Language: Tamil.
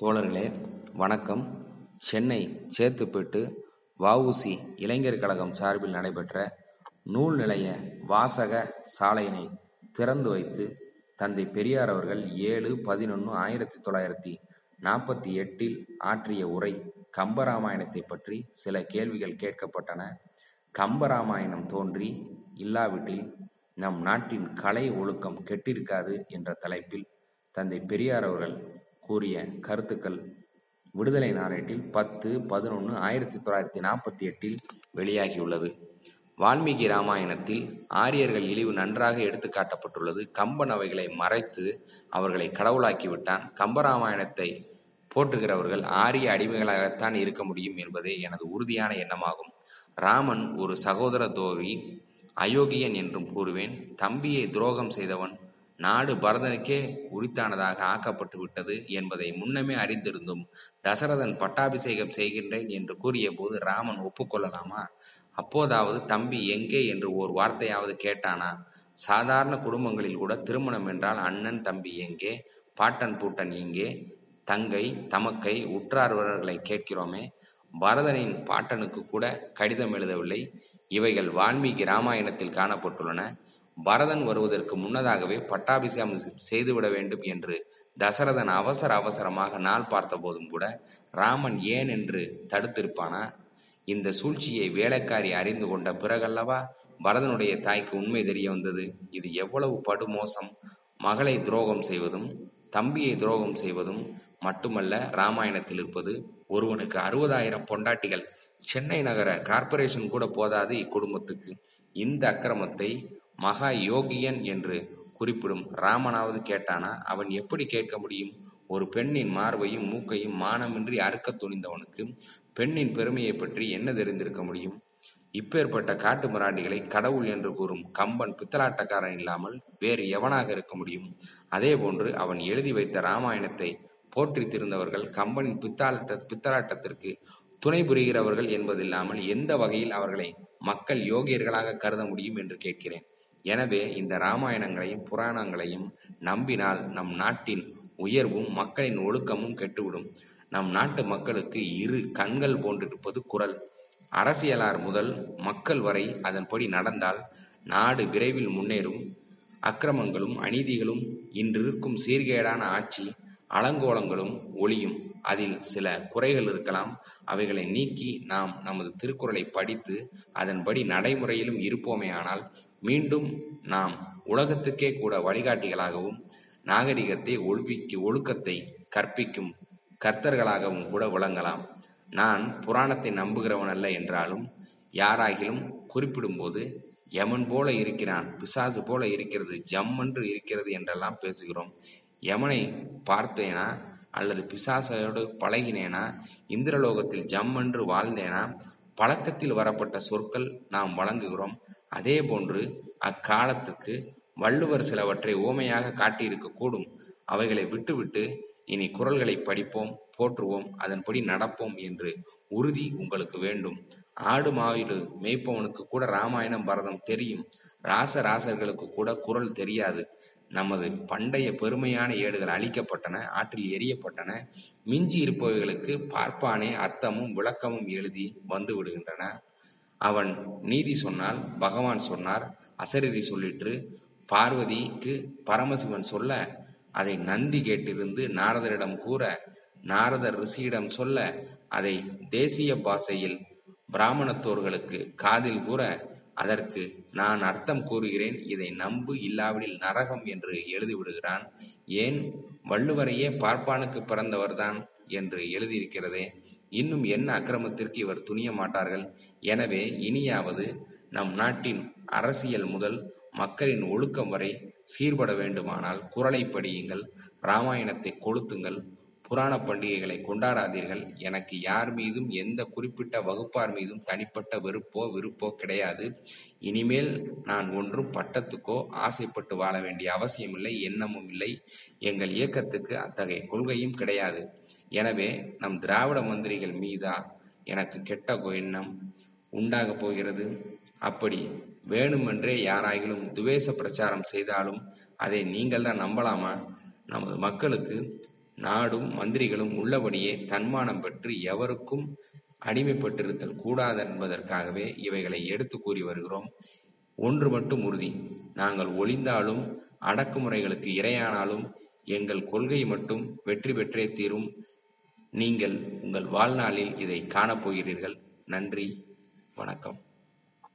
தோழர்களே வணக்கம். சென்னை சேத்துப்பேட்டு வஉசி இளைஞர் கழகம் சார்பில் நடைபெற்ற நூல் நிலைய வாசக சாலையினை திறந்து வைத்து தந்தை பெரியார் அவர்கள் ஏழு பதினொன்று ஆயிரத்தி தொள்ளாயிரத்தி நாற்பத்தி எட்டில் ஆற்றிய உரை கம்பராமாயணத்தை பற்றி சில கேள்விகள் கேட்கப்பட்டன. கம்பராமாயணம் தோன்றி இல்லாவிட்டில் நம் நாட்டின் கலை ஒழுக்கம் கெட்டிருக்காது என்ற தலைப்பில் தந்தை பெரியார் அவர்கள் கூறிய கருத்துக்கள் விடுதலை நாளேட்டில் பத்து பதினொன்று ஆயிரத்தி தொள்ளாயிரத்தி நாற்பத்தி எட்டில் வெளியாகியுள்ளது. வால்மீகி ராமாயணத்தில் ஆரியர்கள் இழிவு நன்றாக எடுத்து காட்டப்பட்டுள்ளது. கம்பன் அவைகளை மறைத்து அவர்களை கடவுளாக்கி விட்டான். கம்பராமாயணத்தை போற்றுகிறவர்கள் ஆரிய அடிமைகளாகத்தான் இருக்க முடியும் என்பதே எனது உறுதியான எண்ணமாகும். ராமன் ஒரு சகோதர தோழி அயோக்கியன் என்றும் கூறுவேன். தம்பியை துரோகம் செய்தவன் நாடு பரதனுக்கே உரித்தானதாக ஆக்கப்பட்டு விட்டது என்பதை முன்னமே அறிந்திருந்தும் தசரதன் பட்டாபிஷேகம் செய்கின்றேன் என்று கூறிய போது ராமன் ஒப்புக்கொள்ளலாமா? அப்போதாவது தம்பி எங்கே? என்று ஓர் வார்த்தையாவது கேட்டானா? சாதாரண குடும்பங்களில் கூட திருமணம் என்றால் அண்ணன் தம்பி எங்கே? பாட்டன் பூட்டன் எங்கே? தங்கை தமக்கை உற்றார்வர்களை கேட்கிறோமே. பரதனின் பாட்டனுக்கு கூட கடிதம் எழுதவில்லை. இவைகள் வால்மீகி ராமாயணத்தில் காணப்பட்டுள்ளன. பரதன் வருவதற்கு முன்னதாகவே பட்டாபிஷேகம் செய்துவிட வேண்டும் என்று தசரதன் அவசர அவசரமாக நாள் பார்த்த போதும் கூட ராமன் ஏன் என்று தடுத்திருப்பானா? இந்த சூழ்ச்சியை வேலைக்காரி அறிந்து கொண்ட பிறகல்லவா? பரதனுடைய தாய்க்கு உண்மை தெரிய வந்தது. இது எவ்வளவு படுமோசம். மகளை துரோகம் செய்வதும் தம்பியை துரோகம் செய்வதும் மட்டுமல்ல ராமாயணத்தில் இருப்பது ஒருவனுக்கு அறுபதாயிரம் பொண்டாட்டிகள். சென்னை நகர கார்ப்பரேஷன் கூட போதாது இக்குடும்பத்துக்கு. இந்த அக்கிரமத்தை மகா யோகியன் என்று குறிப்பிடும் ராமனாவது கேட்டானா அவன் எப்படி கேட்க முடியும்? ஒரு பெண்ணின் மார்பையும் மூக்கையும் மானமின்றி அறுக்க துணிந்தவனுக்கு பெண்ணின் பெருமையை பற்றி என்ன தெரிந்திருக்க முடியும்? இப்பேற்பட்ட காட்டு மிராண்டிகளை கடவுள் என்று கூறும் கம்பன் பித்தலாட்டக்காரன் இல்லாமல் வேறு எவனாக இருக்க முடியும்? அதே போன்று அவன் எழுதி வைத்த ராமாயணத்தை போற்றி திருந்தவர்கள் கம்பனின் பித்தாட்ட பித்தலாட்டத்திற்கு துணை புரிகிறவர்கள் என்பதில்லாமல் எந்த வகையில் அவர்களை மக்கள் யோகியர்களாக கருத முடியும் என்று கேட்கிறேன். எனவே இந்த ராமாயணங்களையும் புராணங்களையும் நம்பினால் நம் நாட்டின் உயர்வும் மக்களின் ஒழுக்கமும் கெட்டுவிடும். நம் நாட்டு மக்களுக்கு இரு கண்கள் போன்றிருப்பது குரல். அரசியலார் முதல் மக்கள் வரை அதன்படி நடந்தால் நாடு விரைவில் முன்னேறும். அக்கிரமங்களும் அநீதிகளும் இன்றிருக்கும் சீர்கேடான ஆட்சி அலங்கோலங்களும் ஒளியும் அதில் சில குறைகள் இருக்கலாம். அவைகளை நீக்கி நாம் நமது திருக்குறளை படித்து அதன்படி நடைமுறையிலும் இருப்போமேயானால் மீண்டும் நாம் உலகத்துக்கே கூட வழிகாட்டிகளாகவும் நாகரிகத்தை ஒழுப்பிக்கு ஒழுக்கத்தை கற்பிக்கும் கர்த்தர்களாகவும் கூட விளங்கலாம். நான் புராணத்தை நம்புகிறவன் அல்ல என்றாலும் யாராகிலும் குறிப்பிடும்போது யமன் போல இருக்கிறான் பிசாசு போல இருக்கிறது ஜம்மன்று இருக்கிறது என்றெல்லாம் பேசுகிறோம். யமனை பார்த்தேனா? அல்லது பிசாசையோடு பழகினேனா? இந்திரலோகத்தில் ஜம்மென்று வாழ்ந்தேனா? பழக்கத்தில் வரப்பட்ட சொற்கள் நாம் வழங்குகிறோம். அதே போன்று அக்காலத்துக்கு வள்ளுவர் சிலவற்றை ஓமையாக காட்டியிருக்கக்கூடும் அவைகளை விட்டுவிட்டு இனி குரல்களை படிப்போம் போற்றுவோம் அதன்படி நடப்போம் என்று உறுதி உங்களுக்கு வேண்டும். ஆடு மாவிடு மேய்ப்பவனுக்கு கூட ராமாயணம் பரதம் தெரியும். ராச ராசர்களுக்கு கூட குரல் தெரியாது. நமது பண்டைய பெருமையான ஏடுகள் அழிக்கப்பட்டன ஆற்றில் எரியப்பட்டன மிஞ்சி இருப்பவைகளுக்கு பார்ப்பானே அர்த்தமும் விளக்கமும் எழுதி வந்து விடுகின்றன. அவன் நீதி சொன்னால் பகவான் சொன்னார் அசரீரி சொல்லிற்று பார்வதிக்கு பரமசிவன் சொல்ல அதை நந்தி கேட்டிருந்து நாரதரிடம் கூற நாரதர் ரிஷியிடம் சொல்ல அதை தேசிய பாஷையில் பிராமணத்தோர்களுக்கு காதில் கூற அதற்கு நான் அர்த்தம் கூறுகிறேன் இதை நம்பு இல்லாவிடில் நரகம் என்று எழுதிவிடுகிறான். ஏன்? வள்ளுவரையே பார்ப்பானுக்கு பிறந்தவர்தான் என்று எழுதியிருக்கிறதே. இன்னும் என்ன அக்கிரமத்திற்கு இவர் துணிய மாட்டார்கள்? எனவே இனியாவது நம் நாட்டின் அரசியல் முதல் மக்களின் ஒழுக்கம் வரை சீர்பட வேண்டுமானால் குரலை படியுங்கள் ராமாயணத்தை கொளுத்துங்கள் புராண பண்டிகைகளை கொண்டாடாதீர்கள். எனக்கு யார் மீதும் எந்த குறிப்பிட்ட வகுப்பார் மீதும் தனிப்பட்ட வெறுப்போ விருப்போ கிடையாது. இனிமேல் நான் ஒன்றும் பட்டத்துக்கோ ஆசைப்பட்டு வாழ வேண்டிய அவசியமில்லை எண்ணமும் இல்லை. எங்கள் இயக்கத்துக்கு அத்தகைய கொள்கையும் கிடையாது. எனவே நம் திராவிட மந்திரிகள் மீதா எனக்கு கெட்ட எண்ணம் உண்டாகப் போகிறது. அப்படி வேணுமென்றே யாராயிலும் துவேச பிரச்சாரம் செய்தாலும் அதை நீங்கள் தான் நம்பலாமா? நமது மக்களுக்கு நாடும் மந்திரிகளும் உள்ளபடியே தன்மானம் பெற்று எவருக்கும் அடிமைப்பட்டிருத்தல் கூடாது என்பதற்காகவே இவைகளை எடுத்து கூறி வருகிறோம். ஒன்று மட்டும் உறுதி. நாங்கள் ஒளிந்தாலும் அடக்குமுறைகளுக்கு இரையானாலும் எங்கள் கொள்கை மட்டும் வெற்றி பெற்றே தீரும். நீங்கள் உங்கள் வாழ்நாளில் இதை காணப்போகிறீர்கள். நன்றி. வணக்கம்.